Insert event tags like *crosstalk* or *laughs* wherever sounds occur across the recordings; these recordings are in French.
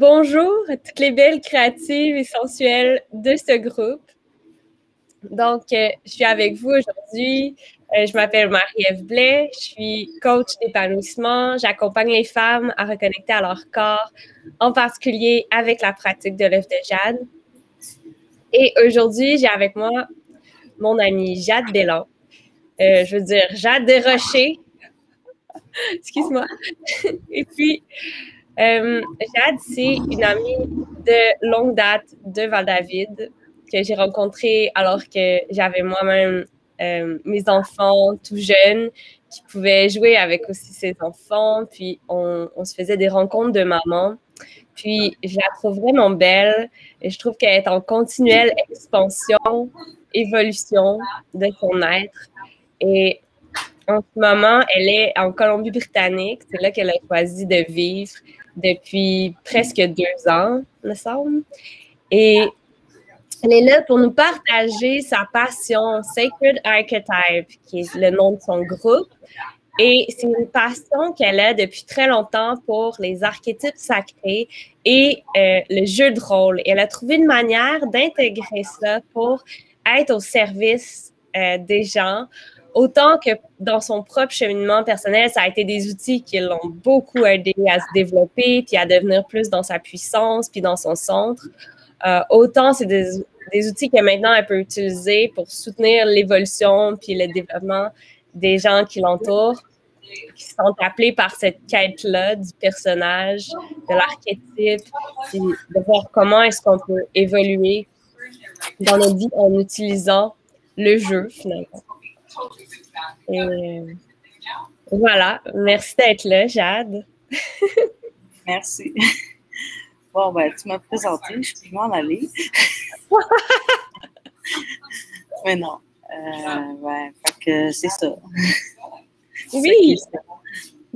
Bonjour à toutes les belles créatives et sensuelles de ce groupe. Donc, euh, je suis avec vous aujourd'hui. Euh, je m'appelle Marie-Ève Blais. Je suis coach d'épanouissement. J'accompagne les femmes à reconnecter à leur corps, en particulier avec la pratique de l'œuf de Jade. Et aujourd'hui, j'ai avec moi mon amie Jade Delan. Euh, je veux dire, Jade Desrochers. *laughs* Excuse-moi. *laughs* Et puis, euh, Jade, c'est une amie de longue date de Val-David que j'ai rencontrée alors que j'avais moi-même euh, mes enfants tout jeunes qui pouvaient jouer avec aussi ses enfants. Puis on, se faisait des rencontres de maman. Puis je la trouve vraiment belle et je trouve qu'elle est en continuelle expansion, évolution de son être. Et en ce moment, elle est en Colombie-Britannique. C'est là qu'elle a choisi de vivre depuis presque deux ans, me semble. Et elle est là pour nous partager sa passion Sacred Archetype, qui est le nom de son groupe. Et c'est une passion qu'elle a depuis très longtemps pour les archétypes sacrés et euh, le jeu de rôle. Et elle a trouvé une manière d'intégrer ça pour être au service euh, des gens, autant que dans son propre cheminement personnel, ça a été des outils qui l'ont beaucoup aidé à se développer, puis à devenir plus dans sa puissance, puis dans son centre. Euh, autant c'est des, des, outils que maintenant elle peut utiliser pour soutenir l'évolution puis le développement des gens qui l'entourent, qui sont appelés par cette quête-là du personnage, de l'archétype, puis de voir comment est-ce qu'on peut évoluer dans notre vie en utilisant le jeu finalement. Et voilà, merci d'être là, Jade. merci. Bon, ben, tu m'as présenté, je peux m'en aller. *laughs* Mais non. Euh, fait que c'est ça. Oui,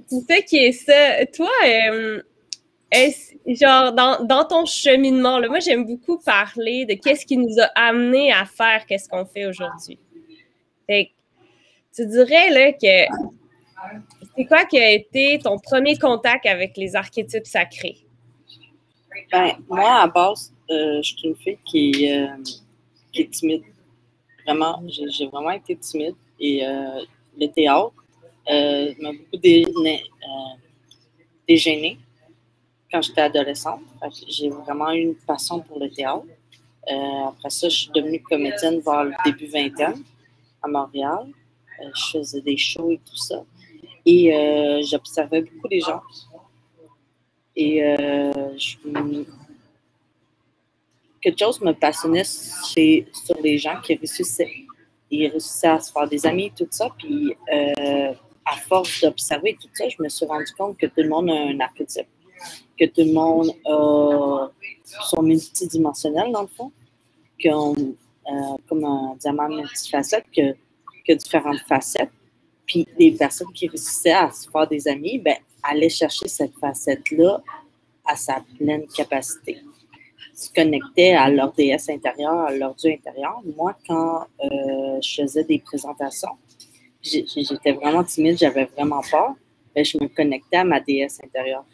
c'est ça qui est ça. Toi, euh, genre, dans, dans, ton cheminement, là, moi, j'aime beaucoup parler de qu'est-ce qui nous a amené à faire qu'est-ce qu'on fait aujourd'hui. Tu dirais là, que c'est quoi qui a été ton premier contact avec les archétypes sacrés? Ben, moi, à base, euh, je suis une fille qui, euh, qui est timide. Vraiment, j'ai vraiment été timide. Et euh, le théâtre m'a beaucoup dé, quand j'étais adolescente. J'ai vraiment eu une passion pour le théâtre. après ça, je suis devenue comédienne vers le début vingtaine à Montréal. Je faisais des shows et tout ça. Et j'observais beaucoup les gens. Et euh, quelque chose me passionnait chez, sur les gens qui réussissaient. Ils réussissaient à se faire des amis, tout ça. Puis, euh, à force d'observer tout ça, je me suis rendu compte que tout le monde a un archétype, que tout le monde a son multidimensionnel, dans le fond, euh, comme un diamant multifacette, que, que différentes facettes. Puis, les personnes qui réussissaient à se faire des amis, ben, aller chercher cette facette-là à sa pleine capacité. Se connecter à leur déesse intérieure, à leur dieu intérieur. Moi, quand euh, je faisais des présentations, j'étais vraiment timide, j'avais vraiment peur, mais je me connectais à ma déesse intérieure.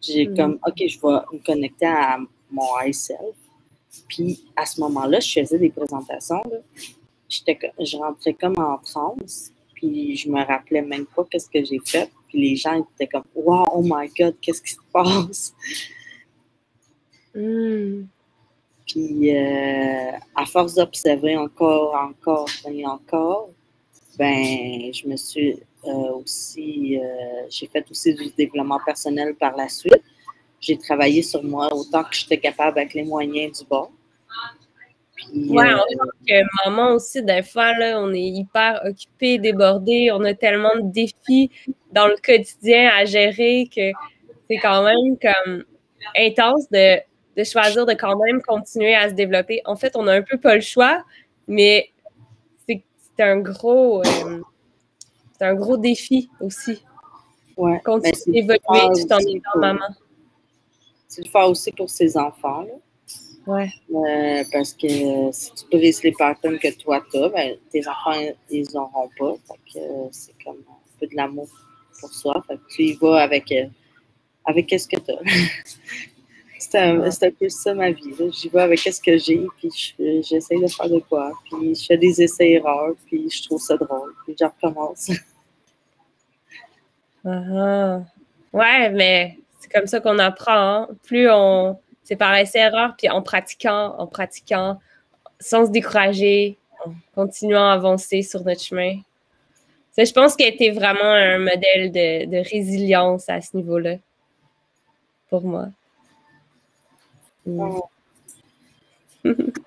J'ai mm. comme, OK, je vais me connecter à mon high self. Puis à ce moment-là, je faisais des présentations. Je rentrais comme en transe, puis je me rappelais même pas qu'est-ce que j'ai fait les gens étaient comme Wow, oh my God, qu'est-ce qui se passe? Hmm. Puis euh, à force d'observer encore, encore et encore, ben je me suis euh, aussi, euh, j'ai fait aussi du développement personnel par la suite. J'ai travaillé sur moi autant que j'étais capable avec les moyens du bord. Oui, en tant que maman aussi, des fois, là, on est hyper occupé, débordé, on a tellement de défis dans le quotidien à gérer que c'est quand même comme intense de, de, choisir de quand même continuer à se développer. En fait, on a un peu pas le choix, mais c'est un gros euh, c'est un gros défi aussi. Ouais. Continuer d'évoluer tout en étant maman. C'est le faire aussi pour ses enfants. Là. Ouais. Euh, parce que si tu brises les patterns que toi tu as, ben, tes enfants, ils n'auront pas. c'est comme un peu de l'amour pour soi. tu y vas avec, euh, avec ce que tu as. *laughs* C'est un, un, peu ça ma vie. J'y vais avec ce que j'ai, puis j'essaie de faire de quoi. Puis je fais des essais-erreurs, puis je trouve ça drôle, puis je recommence. Uh *laughs* Ouais, mais c'est comme ça qu'on apprend. Hein. Plus on. C'est par essai-erreur, puis en pratiquant, en pratiquant, sans se décourager, en continuant à avancer sur notre chemin. je pense qu'elle était vraiment un modèle de, de résilience à ce niveau-là. Pour moi. Mm. *laughs*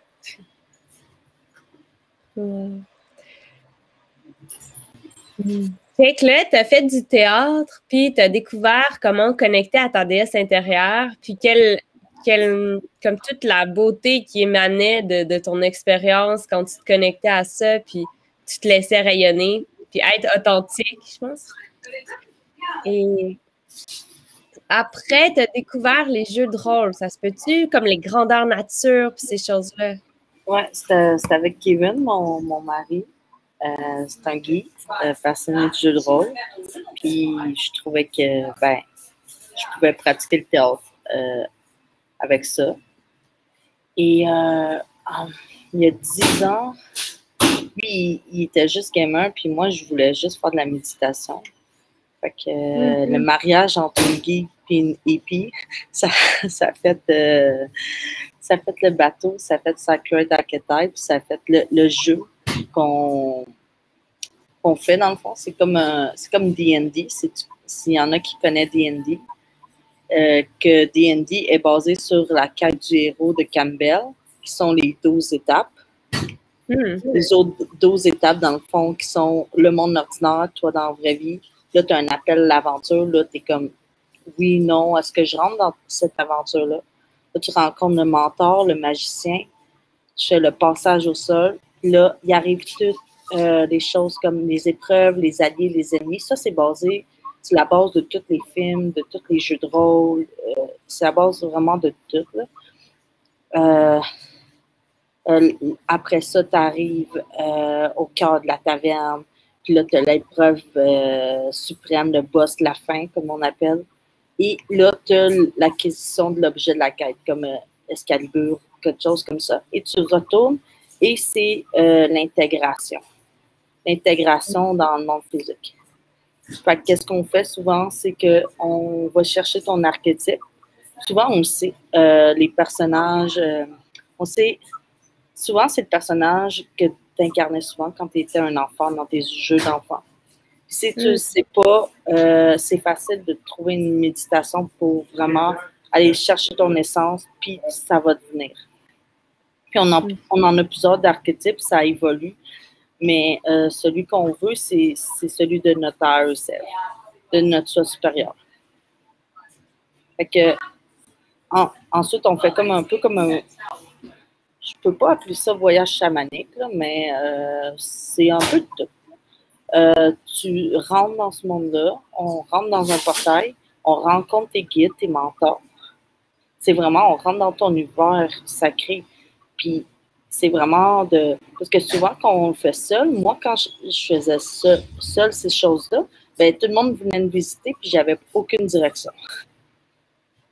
Fait que là, tu as fait du théâtre, puis tu as découvert comment connecter à ta déesse intérieure, puis quelle, comme toute la beauté qui émanait de, de ton expérience quand tu te connectais à ça, puis tu te laissais rayonner, puis être authentique, je pense. Et après, tu as découvert les jeux de rôle. Ça se peut-tu, comme les grandeurs nature, puis ces choses-là? Oui, c'était avec Kevin, mon, mon mari. Euh, c'est un geek, euh, fasciné du jeu de rôle. Puis je trouvais que ben, je pouvais pratiquer le théâtre euh, avec ça. Et il y a dix ans, lui, il, était juste gamer, puis moi, je voulais juste faire de la méditation. Fait que mm-hmm. le mariage entre un geek puis une *laughs* ça, ça fait ça fait le bateau, ça fait Sacred Archetype, ça fait le, le jeu qu'on fait dans le fond. C'est comme c'est comme D&D. S'il y en a qui connaissent D&D, euh, que D&D est basé sur la quête du héros de Campbell, qui sont les 12 étapes. Hmm. Les autres 12 étapes, dans le fond, qui sont le monde ordinaire, toi dans la vraie vie. Là, tu as un appel à l'aventure. Là, tu es comme oui, non, est-ce que je rentre dans cette aventure-là? Là, tu rencontres le mentor, le magicien, tu fais le passage au sol. Là, il arrive tout euh, des choses comme les épreuves, les alliés, les ennemis. Ça, c'est basé sur la base de tous les films, de tous les jeux de rôle. Euh, c'est la base vraiment de tout. Euh, après ça, tu arrives au cœur de la taverne. Puis là, tu as l'épreuve suprême, le boss la fin, comme on appelle. Et là, tu as l'acquisition de l'objet de la quête, comme Excalibur, quelque chose comme ça. Et tu retournes et c'est l'intégration l'intégration dans le monde physique. Qu'est-ce qu'on fait souvent, c'est qu'on va chercher ton archétype. Souvent, on sait, euh, les personnages, euh, on sait, souvent, c'est le personnage que tu incarnais souvent quand tu étais un enfant dans tes jeux d'enfant. Si tu ne mm. sais pas, euh, c'est facile de trouver une méditation pour vraiment aller chercher ton essence, puis ça va devenir. Puis on en, mm. on en a plusieurs d'archétypes, ça évolue. Mais euh, celui qu'on veut, c'est celui de notre higher de notre soi supérieur. Fait que, ensuite, on fait comme un peu comme un. Je peux pas appeler ça voyage chamanique, mais euh, c'est un peu de tout. Euh, tu rentres dans ce monde-là, on rentre dans un portail, on rencontre tes guides, tes mentors. C'est vraiment, on rentre dans ton univers sacré. Puis c'est vraiment de. Parce que souvent, quand on le fait seul, moi, quand je, faisais ça, seul ces choses-là, ben, tout le monde venait me visiter, puis j'avais aucune direction.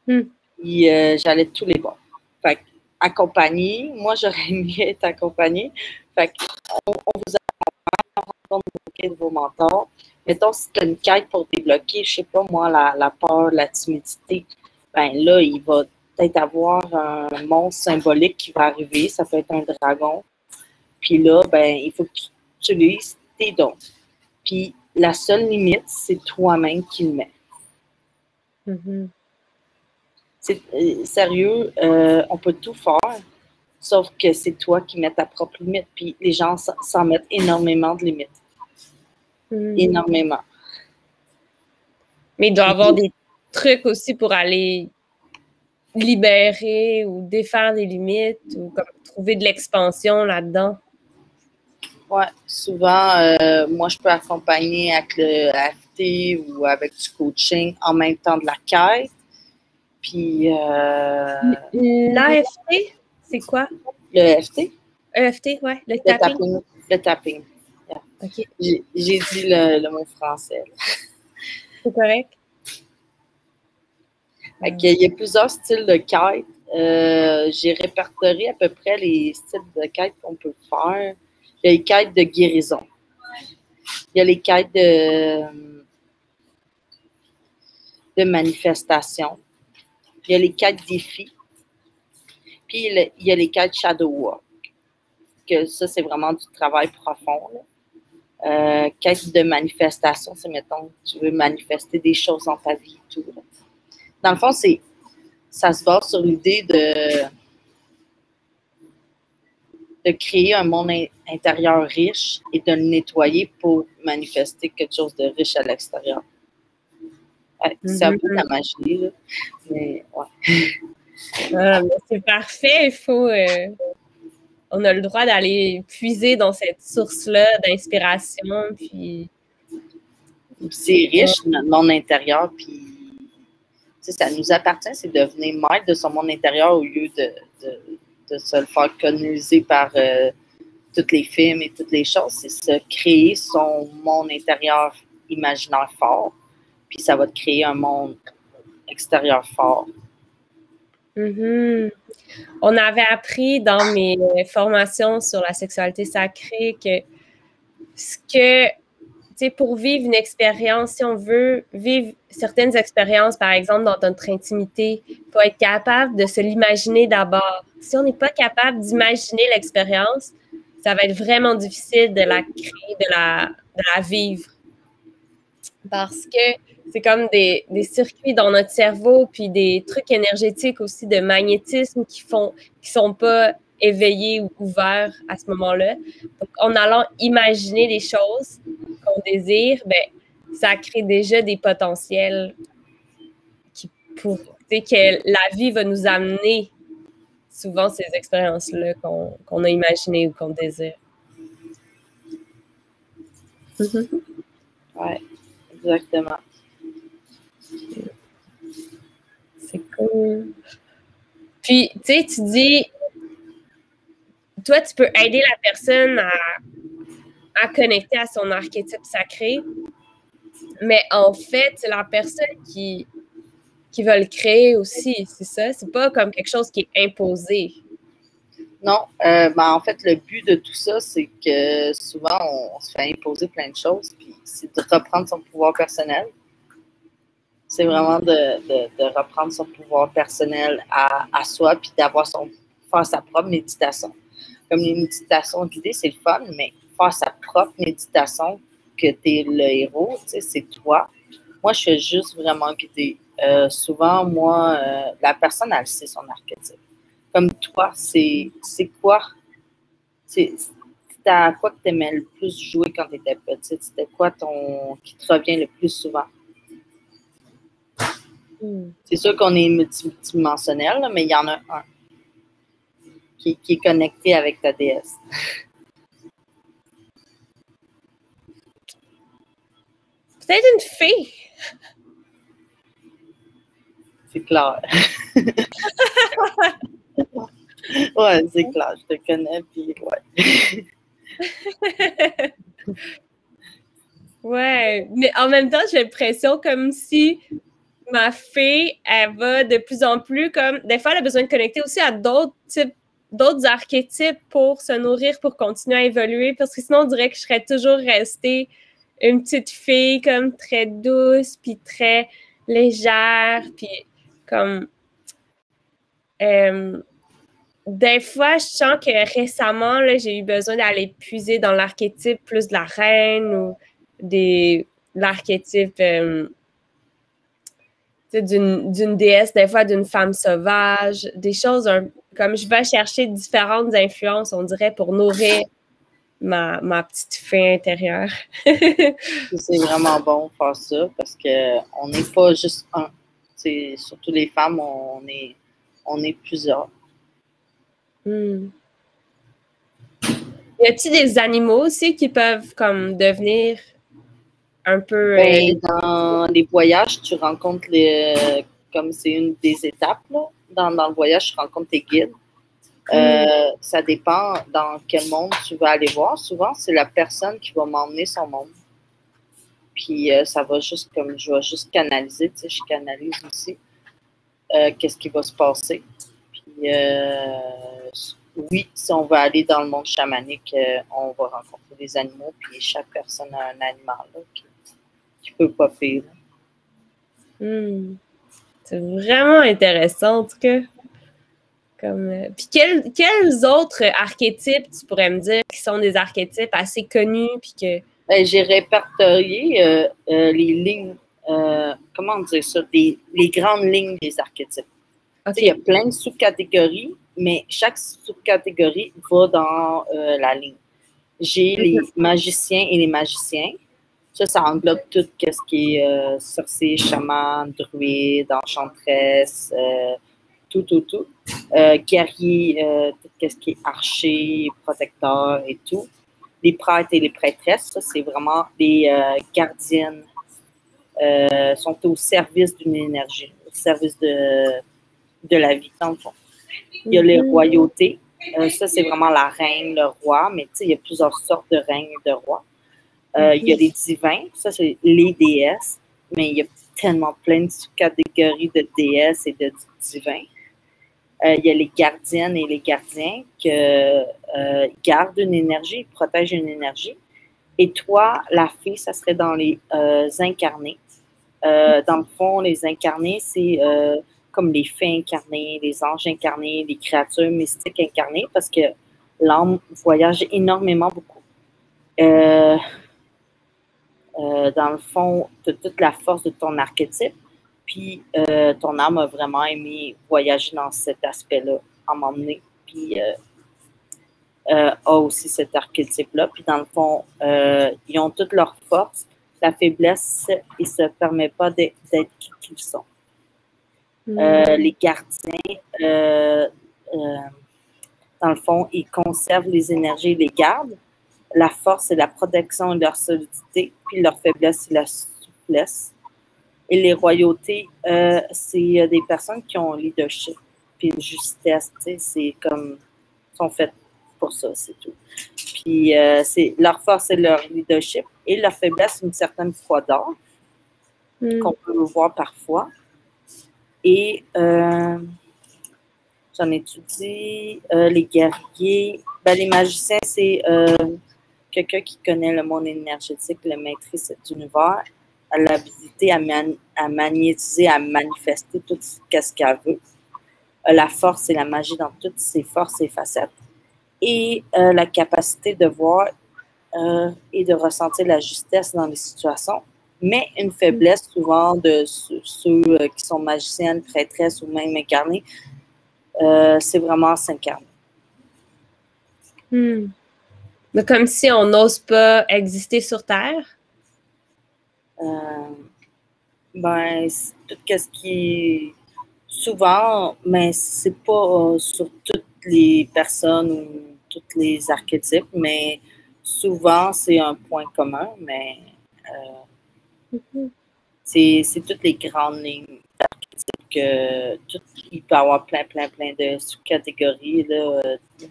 Hmm. Puis euh, j'allais tous les bords. Fait accompagné, moi, j'aurais aimé être accompagné. Fait on, on vous accompagne, on rencontre de vos mentors. Mettons, si tu as une quête pour débloquer, je sais pas moi, la, la peur, la timidité, ben là, il va peut-être avoir un monstre symbolique qui va arriver, ça peut être un dragon. Puis là, ben, il faut que tu utilises tes dons. Puis la seule limite, c'est toi-même qui le mets. Mm-hmm. C'est euh, sérieux, euh, on peut tout faire, sauf que c'est toi qui mets ta propre limite. Puis les gens s'en mettent énormément de limites. Mm-hmm. Énormément. Mais il doit y avoir des trucs aussi pour aller libérer ou défaire des limites ou comme trouver de l'expansion là-dedans? Oui, souvent, euh, moi, je peux accompagner avec le FT ou avec du coaching en même temps de la quête. Puis. Euh, L'AFT, c'est quoi? Le FT? EFT, oui, le, tapping. Le tapping. J'ai dit le, le, mot français. C'est correct? Il y a plusieurs styles de quête. Euh, j'ai répertorié à peu près les styles de quête qu'on peut faire. Il y a les quêtes de guérison. Il y a les quêtes de, de manifestation. Il y a les quêtes défis. Puis il y a les quêtes shadow work. Que ça, c'est vraiment du travail profond. Euh, quête de manifestation, c'est mettons tu veux manifester des choses dans ta vie et tout. Dans le fond, c'est ça se base sur l'idée de, de créer un monde intérieur riche et de le nettoyer pour manifester quelque chose de riche à l'extérieur. C'est un peu la mm-hmm. magie, là. mais ouais. Ah, c'est parfait, il faut. Euh, on a le droit d'aller puiser dans cette source-là d'inspiration, puis. C'est riche, notre monde intérieur, puis ça nous appartient, c'est de devenir maître de son monde intérieur au lieu de, se le faire coloniser par euh, tous les films et toutes les choses. C'est se créer son monde intérieur imaginaire fort, puis ça va te créer un monde extérieur fort. Mm-hmm. On avait appris dans mes formations sur la sexualité sacrée que ce que pour vivre une expérience, si on veut vivre certaines expériences, par exemple, dans notre intimité, il faut être capable de se l'imaginer d'abord. Si on n'est pas capable d'imaginer l'expérience, ça va être vraiment difficile de la créer, de la, de la vivre. Parce que c'est comme des, des, circuits dans notre cerveau, puis des trucs énergétiques aussi de magnétisme qui font qui sont pas éveillé ou ouvert à ce moment-là. Donc, en allant imaginer les choses qu'on désire, ben, ça crée déjà des potentiels qui pour que la vie va nous amener souvent ces expériences-là qu'on a imaginées ou qu'on désire. oui, exactement. C'est cool. Puis, tu sais, tu dis, toi, tu peux aider la personne à, connecter à son archétype sacré, mais en fait, c'est la personne qui, qui va le créer aussi, c'est ça? C'est pas comme quelque chose qui est imposé. Non, euh, ben, en fait, le but de tout ça, c'est que souvent, on, se fait imposer plein de choses, puis c'est de reprendre son pouvoir personnel. C'est vraiment de, reprendre son pouvoir personnel à, à soi, puis d'avoir son faire sa propre méditation comme les méditations guidées, c'est le fun, mais faire sa propre méditation, que tu es le héros, c'est toi. Moi, je fais juste vraiment guider. Euh, souvent, moi, euh, la personne, elle sait son archétype. Comme toi, c'est quoi? C'était à quoi que tu aimais le plus jouer quand tu étais petite? C'était quoi ton qui te revient le plus souvent? Hmm. C'est sûr qu'on est multidimensionnel, mais il y en a un qui, est connecté avec ta déesse. Peut-être une fille. C'est clair. *laughs* ouais, c'est clair, je te connais, puis ouais. *laughs* ouais, mais en même temps, j'ai l'impression comme si ma fille, elle va de plus en plus comme. Des fois, elle a besoin de connecter aussi à d'autres types d'autres archétypes pour se nourrir, pour continuer à évoluer, parce que sinon, on dirait que je serais toujours restée une petite fille comme très douce, puis très légère, puis comme... Euh, des fois, je sens que récemment, j'ai eu besoin d'aller puiser dans l'archétype plus de la reine ou des l'archétype euh, d'une déesse, des fois d'une femme sauvage, des choses un, comme je vais chercher différentes influences, on dirait, pour nourrir ma, petite fille intérieure. *laughs* c'est vraiment bon de faire ça parce qu'on n'est pas juste un. surtout les femmes, on est, on est plusieurs. Hmm. Y a-t-il des animaux aussi qui peuvent comme devenir un peu. Ben, dans les voyages, tu rencontres les. Comme c'est une des étapes, là dans, le voyage, tu rencontres tes guides. Euh, ça dépend dans quel monde tu vas aller voir. Souvent, c'est la personne qui va m'emmener son monde. Puis euh, ça va juste comme je vais juste canaliser, tu sais, je canalise aussi. qu'est-ce qui va se passer. Puis, oui, si on va aller dans le monde chamanique, on va rencontrer des animaux, puis chaque personne a un animal qui, qui peut popper. Hmm. C'est vraiment intéressant, en tout cas. Comme, euh, Puis quels autres archétypes tu pourrais me dire qui sont des archétypes assez connus? Puis que... Ben, j'ai répertorié euh, euh, les lignes, comment dire ça, les grandes lignes des archétypes. Il y a plein de sous-catégories, mais chaque sous-catégorie va dans la ligne. J'ai les magiciens et les magiciens. Ça, ça englobe tout ce qui est euh, sorcier, chaman, druide, enchantresse, euh, tout, tout, tout. Euh, guerrier, euh, tout ce qui est archer, protecteur et tout. Les prêtres et les prêtresses, ça, c'est vraiment des gardiennes, sont au service d'une énergie, au service de, de la vie, dans le fond. Il y a les mhm. royautés. ça, c'est vraiment la reine, le roi, mais tu sais, il y a plusieurs sortes de règnes et de rois. Euh, il y a les divins, ça c'est les déesses, mais il y a tellement plein de catégories de déesses et de divins. Euh, il y a les gardiennes et les gardiens qui euh, gardent une énergie, protègent une énergie. Et toi, la fée, ça serait dans les incarnés. dans le fond, les incarnés, c'est comme les fées incarnées, les anges incarnés, les créatures mystiques incarnées, parce que l'âme voyage énormément beaucoup. Euh, dans le fond, tu toute la force de ton archétype. Puis euh, ton âme a vraiment aimé voyager dans cet aspect-là, à m'emmener. Puis euh, a aussi cet archétype-là. Puis dans le fond, ils ont toute leur force. La faiblesse, ils ne se permettent pas d'être qui qu'ils sont. Hmm. les gardiens, dans le fond, ils conservent les énergies les gardent la force et la protection et leur solidité, puis leur faiblesse et la souplesse. Et les royautés, euh, c'est euh, des personnes qui ont leadership, puis une justesse, c'est comme, sont faites pour ça, c'est tout. Puis euh, c'est leur force et leur leadership, et leur faiblesse, une certaine froideur, hmm. qu'on peut voir parfois. Et j'en ai tout dit, les guerriers, ben, les magiciens, c'est quelqu'un qui connaît le monde énergétique, le maîtrise univers, a l'habilité à, à, magnétiser, à manifester tout ce qu'elle veut, a la force et la magie dans toutes ses forces et facettes, et euh, la capacité de voir euh, et de ressentir la justesse dans les situations, mais une faiblesse souvent de ceux, euh, qui sont magiciennes, prêtresses ou même incarnées, c'est vraiment s'incarner. Mais comme si on n'ose pas exister sur Terre? Euh, ben, tout ce qui souvent, mais c'est pas euh, sur toutes les personnes ou tous les archétypes, mais souvent c'est un point commun, mais euh, mm-hmm. c'est toutes les grandes lignes que tout, il peut y avoir plein, plein, plein de sous-catégories. Là,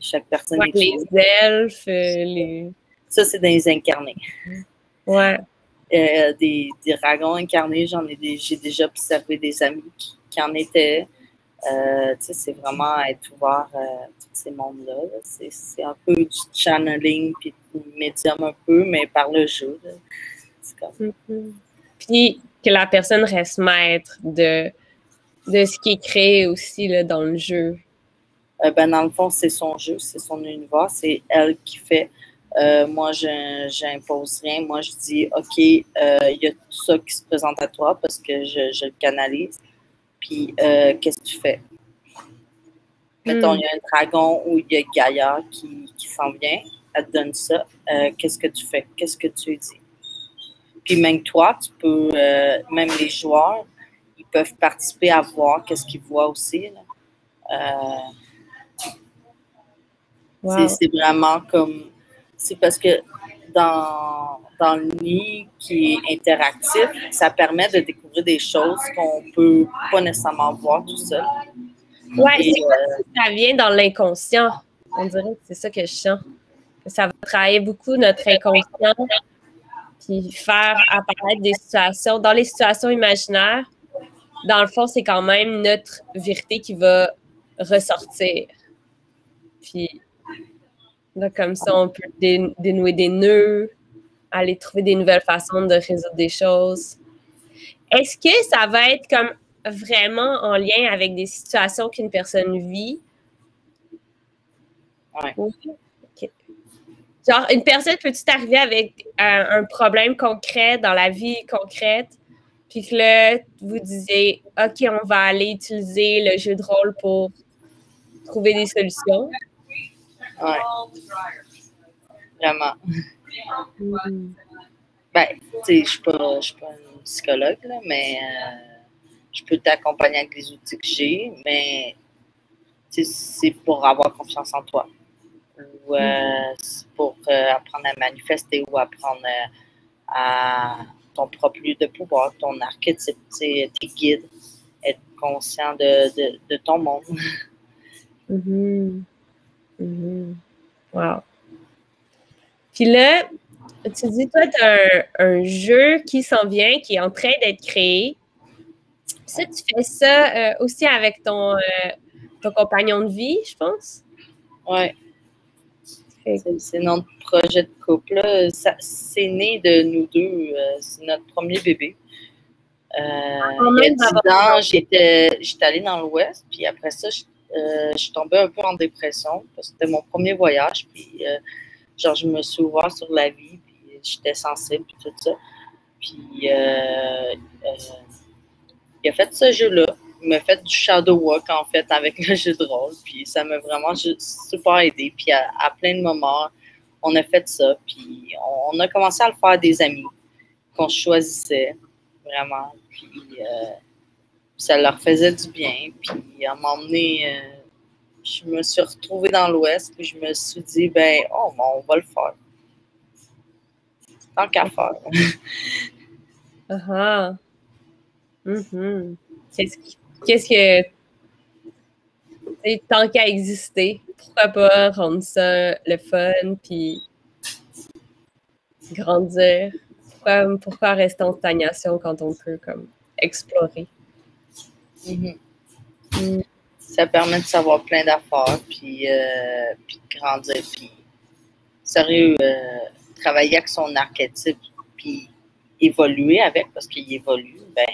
chaque personne Les elfes, euh, les. Ça, c'est dans les incarnés. Ouais. Euh, des, des, dragons incarnés, j'en ai j'ai déjà observé des amis qui, en étaient. Euh, c'est vraiment être ouvert à tous ces mondes-là. C'est un peu du channeling puis du médium un peu, mais par le jeu. Comme... Mm-hmm. Puis que la personne reste maître de de ce qui est créé aussi là, dans le jeu? Euh, ben, dans le fond, c'est son jeu, c'est son univers, c'est elle qui fait. Euh, moi, je n'impose rien. Moi, je dis, OK, euh, il y a tout ça qui se présente à toi parce que je, le canalise. Puis, qu'est-ce que tu fais? Mettons, hmm. il y a un dragon ou il y a Gaïa qui, qui s'en vient. Elle te donne ça. qu'est-ce que tu fais? Qu'est-ce que tu dis? Puis, même toi, tu peux, même les joueurs, peuvent participer à voir qu'est-ce qu'ils voient aussi. Euh, c'est vraiment comme. C'est parce que dans, dans le nid qui est interactif, ça permet de découvrir des choses qu'on ne peut pas nécessairement voir tout seul. Oui, c'est euh, ça vient dans l'inconscient? On dirait que c'est ça que je sens. Ça va travailler beaucoup notre inconscient, puis faire apparaître des situations, dans les situations imaginaires, dans le fond, c'est quand même notre vérité qui va ressortir. Puis là, comme ça, on peut dénouer des nœuds, aller trouver des nouvelles façons de résoudre des choses. Est-ce que ça va être comme vraiment en lien avec des situations qu'une personne vit? Oui. Genre, une personne peut-tu t'arriver avec un, un, problème concret dans la vie concrète, puis que là, vous disiez, OK, on va aller utiliser le jeu de rôle pour trouver des solutions? Oui. Vraiment. Mm. Ben, tu sais, je ne suis pas, une psychologue, là, mais euh, je peux t'accompagner avec les outils que j'ai, mais c'est pour avoir confiance en toi ou euh, pour euh, apprendre à manifester ou apprendre à ton propre lieu de pouvoir, ton archétype, tes guides, être conscient de, de, ton monde. Mm-hmm. *laughs* Mm-hmm. Wow. Puis là, tu dis, toi, tu as un, jeu qui s'en vient, qui est en train d'être créé. Ça, tu fais ça aussi avec ton, ton compagnon de vie, je pense? Oui. C'est notre projet de couple. C'est né de nous deux. Euh, c'est notre premier bébé. Euh, il y a 10 ans, j'étais allée dans l'Ouest, puis après ça, je, euh, je, suis tombée un peu en dépression parce que c'était mon premier voyage. Puis, euh, genre, je me suis ouvert sur la vie, puis j'étais sensible, puis tout ça. Puis, il a fait ce jeu-là m'a fait du shadow walk en fait avec le jeu de rôle. Puis ça m'a vraiment super aidé. Puis à, plein de moments, on a fait ça. Puis on, a commencé à le faire des amis qu'on choisissait vraiment. Puis euh, ça leur faisait du bien. Puis à donné, euh, je me suis retrouvée dans l'Ouest. Puis je me suis dit, ben, oh, on va le faire. Tant qu'à faire. uh *laughs* -huh. C'est ce qui qu'est-ce que. Tant qu'à exister, pourquoi pas rendre ça le fun, puis grandir? Pourquoi, rester en stagnation quand on peut comme explorer? Mm-hmm. Mm. Ça permet de savoir plein d'affaires, puis, euh, grandir, puis sérieux, euh, travailler avec son archétype, puis évoluer avec, parce qu'il évolue, ben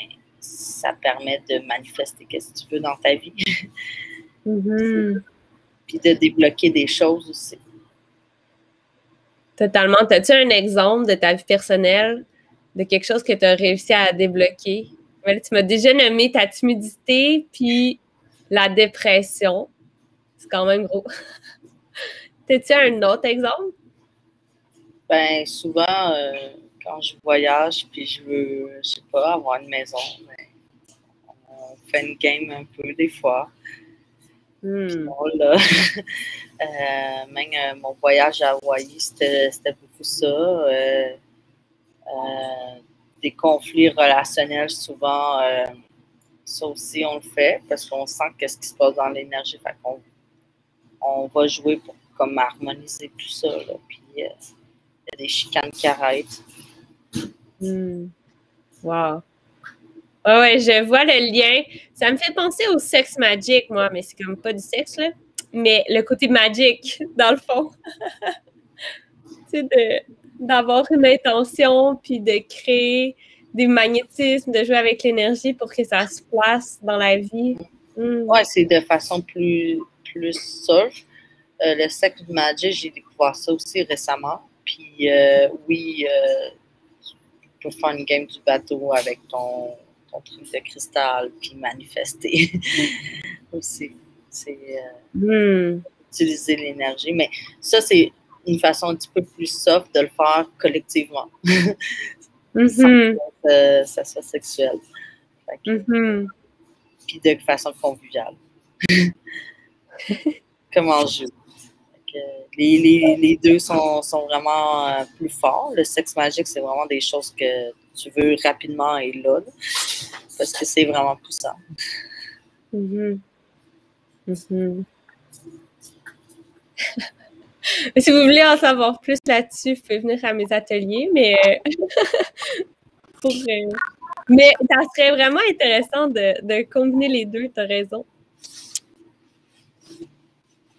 ça permet de manifester ce que tu veux dans ta vie. Mm-hmm. *laughs* Puis de débloquer des choses aussi. Totalement. As-tu un exemple de ta vie personnelle, de quelque chose que tu as réussi à débloquer? tu m'as déjà nommé ta timidité, puis la dépression. C'est quand même gros. *laughs* T'as-tu un autre exemple? Ben, souvent, euh, quand je voyage, puis je veux, je sais pas, avoir une maison, ben, on fait une game un peu des fois. Hmm. *laughs* Euh, même euh, mon voyage à Hawaï, c'était beaucoup ça. Euh, des conflits relationnels, souvent, ça aussi, on le fait parce qu'on sent qu'est-ce qui se passe dans l'énergie. Qu'on on va jouer pour comme harmoniser tout ça. Puis, il y a des chicanes qui arrêtent. Hmm. Wow. ouais, je vois le lien. Ça me fait penser au sexe magic, moi, mais c'est comme pas du sexe, là. Mais le côté magic, *laughs* dans le fond. *laughs* sais, d'avoir une intention, puis de créer des magnétismes, de jouer avec l'énergie pour que ça se place dans la vie. Hmm. Ouais, c'est de façon plus, plus surf. Euh, le sexe magic, j'ai découvert ça aussi récemment. Puis euh, oui, euh, pour faire une game du bateau avec ton, ton truc de cristal, puis manifester *laughs* aussi. C'est euh, hmm. utiliser l'énergie. Mais ça, c'est une façon un petit peu plus soft de le faire collectivement. *laughs* Mm-hmm. Sans que ça soit sexuel. Mm-hmm. Puis de façon conviviale. *laughs* Comment je les, les, deux sont, sont vraiment euh, plus forts. Le sexe magique, c'est vraiment des choses que tu veux rapidement et là, parce que c'est vraiment puissant. *laughs* Mm si vous voulez en savoir plus là-dessus, vous pouvez venir à mes ateliers, mais euh, *laughs* pour, Mais ça serait vraiment intéressant de, de combiner les deux, tu as raison.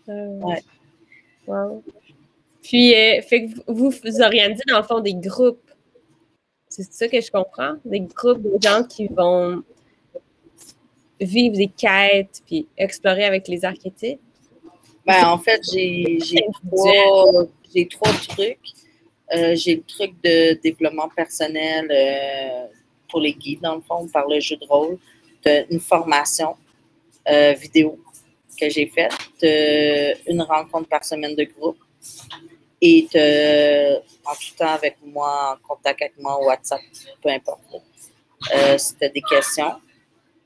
Euh, Ouais. Wow. Puis, euh, fait que vous, vous organisez dans le fond des groupes. C'est ça que je comprends? Des groupes de gens qui vont vivre des quêtes puis explorer avec les archétypes? Ben, en fait, j'ai j'ai trois, j'ai trois trucs. Euh, j'ai le truc de développement personnel euh, pour les guides, dans le fond, par le jeu de rôle. Une formation euh, vidéo que j'ai faite, T'as une rencontre par semaine de groupe et en tout temps avec moi, en contact avec moi, WhatsApp, peu importe. Euh, si tu as des questions.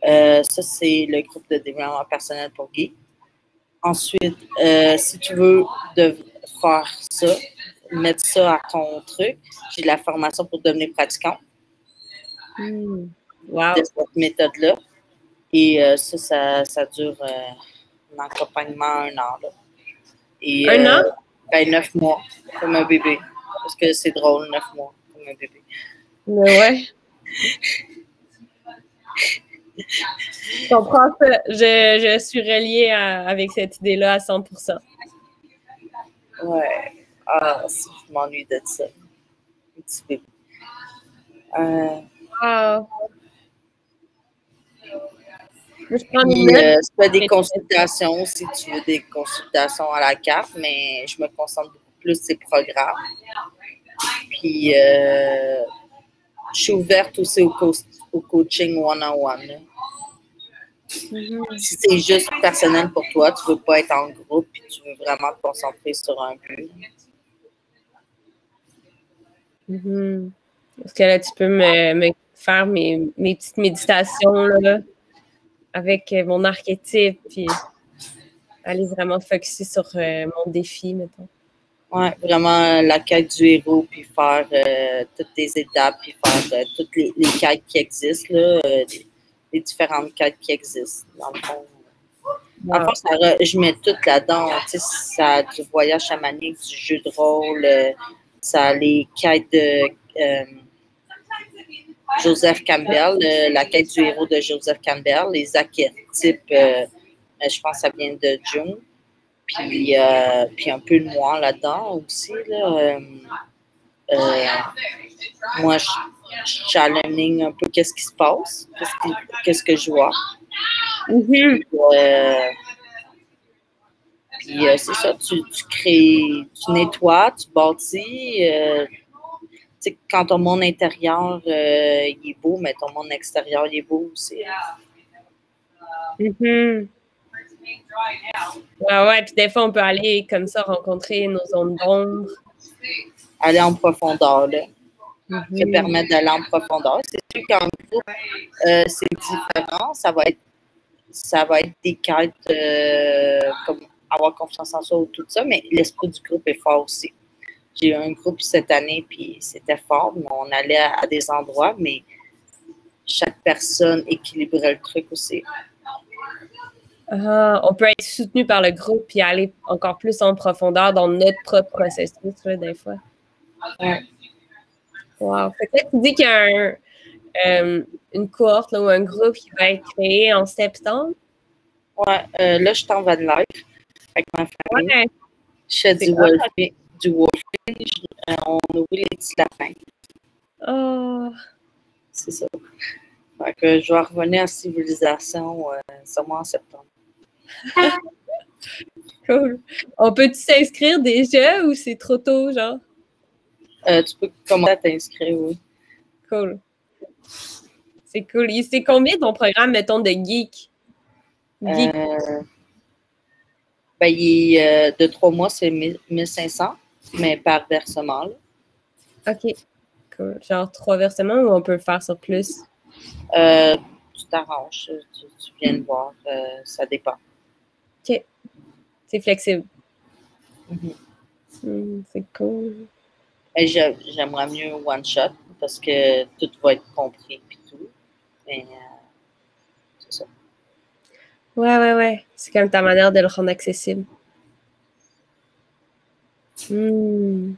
Euh, ça, c'est le groupe de développement personnel pour guides. Ensuite, euh, si tu veux de faire ça, mettre ça à ton truc, j'ai de la formation pour devenir pratiquant Hmm. Wow. de cette méthode-là. Et euh, ça, ça, ça dure euh, accompagnement un an. là. Et, Un euh, an? Ben, neuf mois, comme un bébé. Parce que c'est drôle, neuf mois, comme un bébé. Mais ouais. Je comprends ça. Je, je suis reliée à- avec cette idée-là à 100%. Ouais. Ah, si je m'ennuie de ça. Un petit bébé. Euh, Wow. Je Puis, note. euh, je fais des consultations si tu veux des consultations à la carte, mais je me concentre beaucoup plus sur ces programmes. Puis, euh, je suis ouverte aussi au, co- au coaching one-on-one. Mhm. Si c'est juste personnel pour toi, tu veux pas être en groupe, puis tu veux vraiment te concentrer sur un but. Mhm. Parce que là, tu peux me, me faire mes, mes petites méditations là, avec euh, mon archétype, puis aller vraiment focuser sur euh, mon défi, mettons. Ouais, vraiment euh, la quête du héros, puis faire euh, toutes les étapes, puis faire euh, toutes les, les quêtes qui existent, là, les, les différentes quêtes qui existent. Dans le fond, En fait, ça re- je mets tout là-dedans. Tu sais, ça a du voyage chamanique, du jeu de rôle, ça a les quêtes de Joseph Campbell, euh, la quête du héros de Joseph Campbell, les archétypes, euh, euh, je pense que ça vient de Jung. Puis, euh, puis un peu de moi là-dedans aussi. Là, moi, je, challenge un peu qu'est-ce qui se passe, qu'est-ce, que je vois. Mhm. Euh, puis c'est ça, tu, tu crées, tu nettoies, tu bâtis. Quand ton monde intérieur euh, il est beau, mais ton monde extérieur il est beau aussi. Ouais, ouais, puis des fois, on peut aller comme ça rencontrer nos zones d'ombre. Aller en profondeur, là, Mhm. te permettre d'aller en profondeur. C'est sûr qu'en groupe, euh, c'est différent. Ça va être, ça va être des quêtes euh, comme avoir confiance en soi ou tout ça, mais l'esprit du groupe est fort aussi. J'ai eu un groupe cette année, puis c'était fort. mais On allait à, à des endroits, mais chaque personne équilibrait le truc aussi. Ah, on peut être soutenu par le groupe puis aller encore plus en profondeur dans notre propre processus, là, des fois. Ouais. Wow. Là, tu dis qu'il y a un, euh, une cohorte là, ou un groupe qui va être créé en septembre? Ouais, euh, là, je suis en van life avec ma famille. Ouais. Je fais du. Du euh, on ouvre les petits lapins. Oh. C'est ça. Fait que je vais revenir à civilisation euh, sûrement en septembre. *laughs* Cool. On peut-tu s'inscrire déjà ou c'est trop tôt, genre? Euh, tu peux commencer à t'inscrire, oui. Cool. C'est cool. Et C'est combien ton programme, mettons, de geek? Geek? Euh, ben, il est, euh, de trois mois, c'est 1000 1500, mais par versement. là. OK. Cool. Genre trois versements ou on peut le faire sur plus? Euh, tu t'arranges, tu, tu viens de voir, euh, ça dépend. C'est flexible. Mhm. Hmm, c'est cool. J'aimerais mieux one shot parce que tout va être compris puis tout. Mais euh, c'est ça. Ouais, ouais, ouais. C'est comme ta manière de le rendre accessible. Hmm.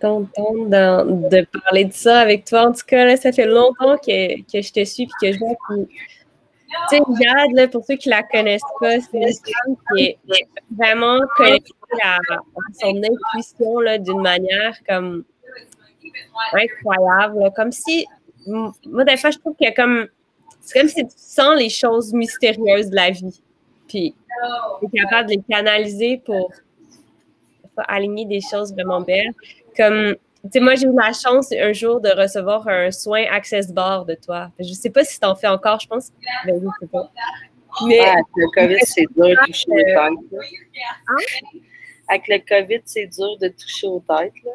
contente de, parler de ça avec toi. En tout cas, ça fait longtemps que, que je te suis et que je vois que tu sais, Jade, là, pour ceux qui la connaissent pas, c'est une femme qui est vraiment connectée à, son intuition d'une manière comme incroyable. comme si, moi, des fois, je trouve a comme, c'est comme si tu sens les choses mystérieuses de la vie. Puis, tu es capable de les canaliser pour aligner des choses vraiment belles. Comme, tu sais, moi, j'ai eu la chance un jour de recevoir un soin Access Bar de toi. Je ne sais pas si tu en fais encore, je pense. Ben, je sais pas. Mais, avec le COVID, c'est dur de toucher aux têtes. Hein? Avec le COVID, c'est dur de toucher aux têtes. Là.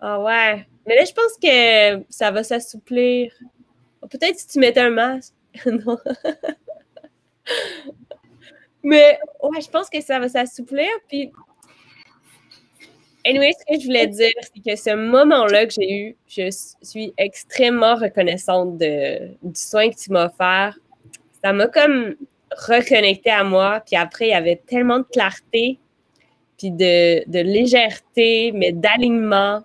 Ah ouais. Mais là, je pense que ça va s'assouplir. Peut-être si tu mettais un masque. *laughs* non. Mais ouais, je pense que ça va s'assouplir. Puis Anyway, ce que je voulais dire, c'est que ce moment-là que j'ai eu, je suis extrêmement reconnaissante du soin que tu m'as offert. Ça m'a comme reconnecté à moi. Puis après, il y avait tellement de clarté, puis de, légèreté, mais d'alignement.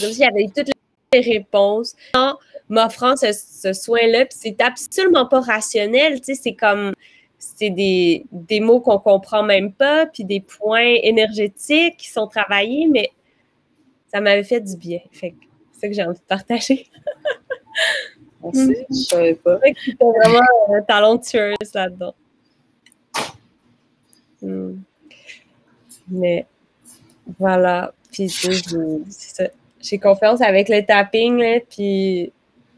Comme s'il y avait toutes les réponses. En m'offrant ce, ce soin-là, puis c'est absolument pas rationnel. Tu sais, c'est comme c'est des, des, mots qu'on comprend même pas, puis des points énergétiques qui sont travaillés, mais ça m'avait fait du bien. Fait c'est ça que j'ai envie de partager. *laughs* Merci, je savais pas. Es vraiment euh, talentueuse là-dedans. Hmm. Mais voilà. Puis j'ai confiance avec le tapping, là, puis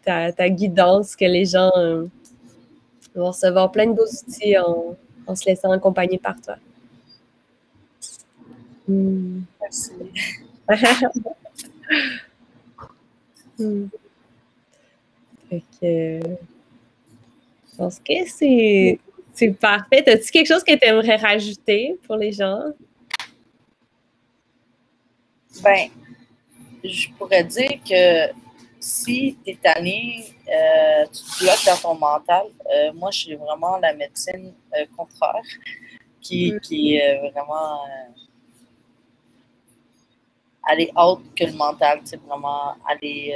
ta, ta, guidance que les gens. Euh, on va recevoir plein de beaux outils en, se laissant accompagner par toi. Merci. *laughs* Fait que, je pense que c'est, c'est parfait. As-tu quelque chose que tu aimerais rajouter pour les gens? Ben, je pourrais dire que si tu es tanné, euh, tu te bloques dans ton mental. Euh, moi, je suis vraiment la médecine euh, contraire qui, mm. qui est vraiment aller haute que le mental, c'est vraiment aller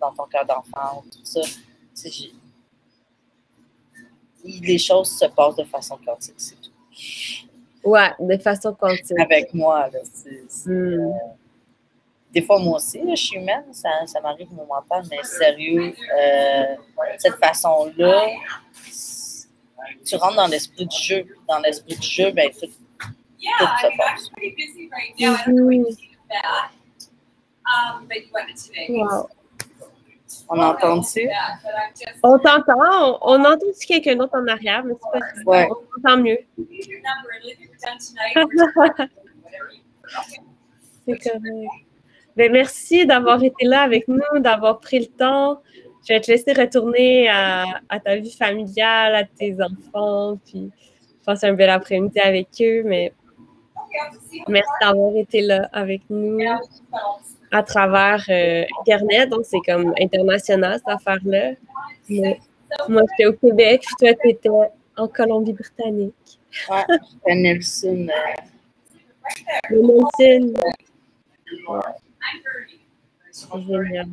dans ton cœur d'enfant, tout ça. Les choses se passent de façon quantique, c'est tout. Ouais, de façon quantique. Avec moi, là. C'est, mm des fois, moi aussi, je suis humaine, ça, ça m'arrive mon mental, mais sérieux, euh, cette façon-là, tu rentres dans l'esprit du jeu. Dans l'esprit du jeu, ben, tout, tout se passe. Wow. On entend-tu? On t'entend. On, entend-tu quelqu'un d'autre en arrière, mais c'est pas ouais. On entend mieux. *laughs* c'est correct. Ben, merci d'avoir été là avec nous, d'avoir pris le temps. Je vais te laisser retourner à, ta vie familiale, à tes enfants, puis passer un bel après-midi avec eux. Mais merci d'avoir été là avec nous à travers euh, Internet. Donc, c'est comme international, cette affaire-là. Moi, j'étais au Québec, puis toi, tu étais en Colombie-Britannique. Ouais, *laughs* Nelson. Euh... Nelson. Génial.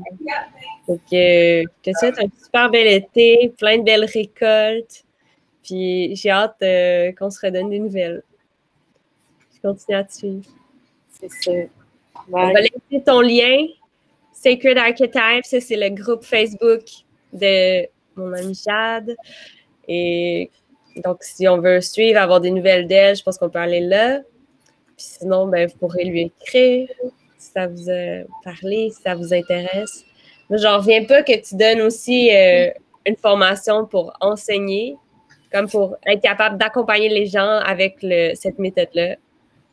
Donc, euh, je te souhaite un super bel été, plein de belles récoltes. Puis j'ai hâte euh, qu'on se redonne des nouvelles. Je continue à te suivre. C'est ça. On va laisser ton lien. Sacred Archetype, ça c'est le groupe Facebook de mon ami Jade. Et donc, si on veut suivre, avoir des nouvelles d'elle, je pense qu'on peut aller là. Puis sinon, ben, vous pourrez lui écrire si ça vous a parlé, si ça vous intéresse. Mais j'en reviens pas que tu donnes aussi euh, une formation pour enseigner, comme pour être capable d'accompagner les gens avec cette méthode-là.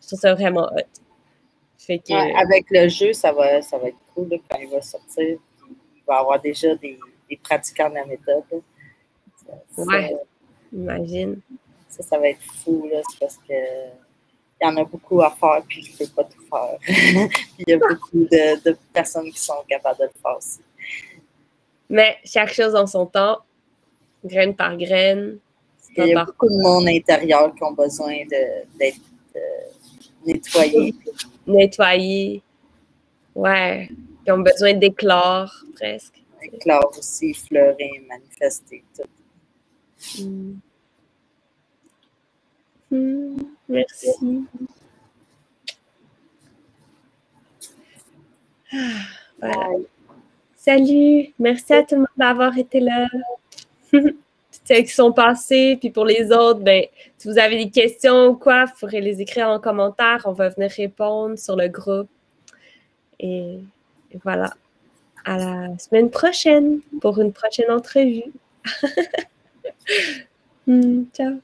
Je trouve ça vraiment hot. avec le jeu, ça va, ça va être cool quand il va sortir. Il va avoir déjà des, pratiquants de la méthode. ouais, imagine. Ça, ça va être fou, là, parce que il y en a beaucoup à faire, puis je ne peux pas tout faire. *laughs* il y a beaucoup de, personnes qui sont capables de le faire aussi. Mais chaque chose en son temps, graine par graine. Il y a beaucoup de monde intérieur qui ont besoin d'être euh, nettoyé. Nettoyé. Ouais. Ils ont besoin d'éclore, presque. Éclore aussi, fleurir, manifester, tout. Hmm. Merci. Ah, voilà. Salut. Merci à tout le monde d'avoir été là. *laughs* Ceux qui sont passés, puis pour les autres, ben, si vous avez des questions ou quoi, vous pourrez les écrire en commentaire. On va venir répondre sur le groupe. Et, et voilà. À la semaine prochaine pour une prochaine entrevue. *laughs* Hmm, ciao.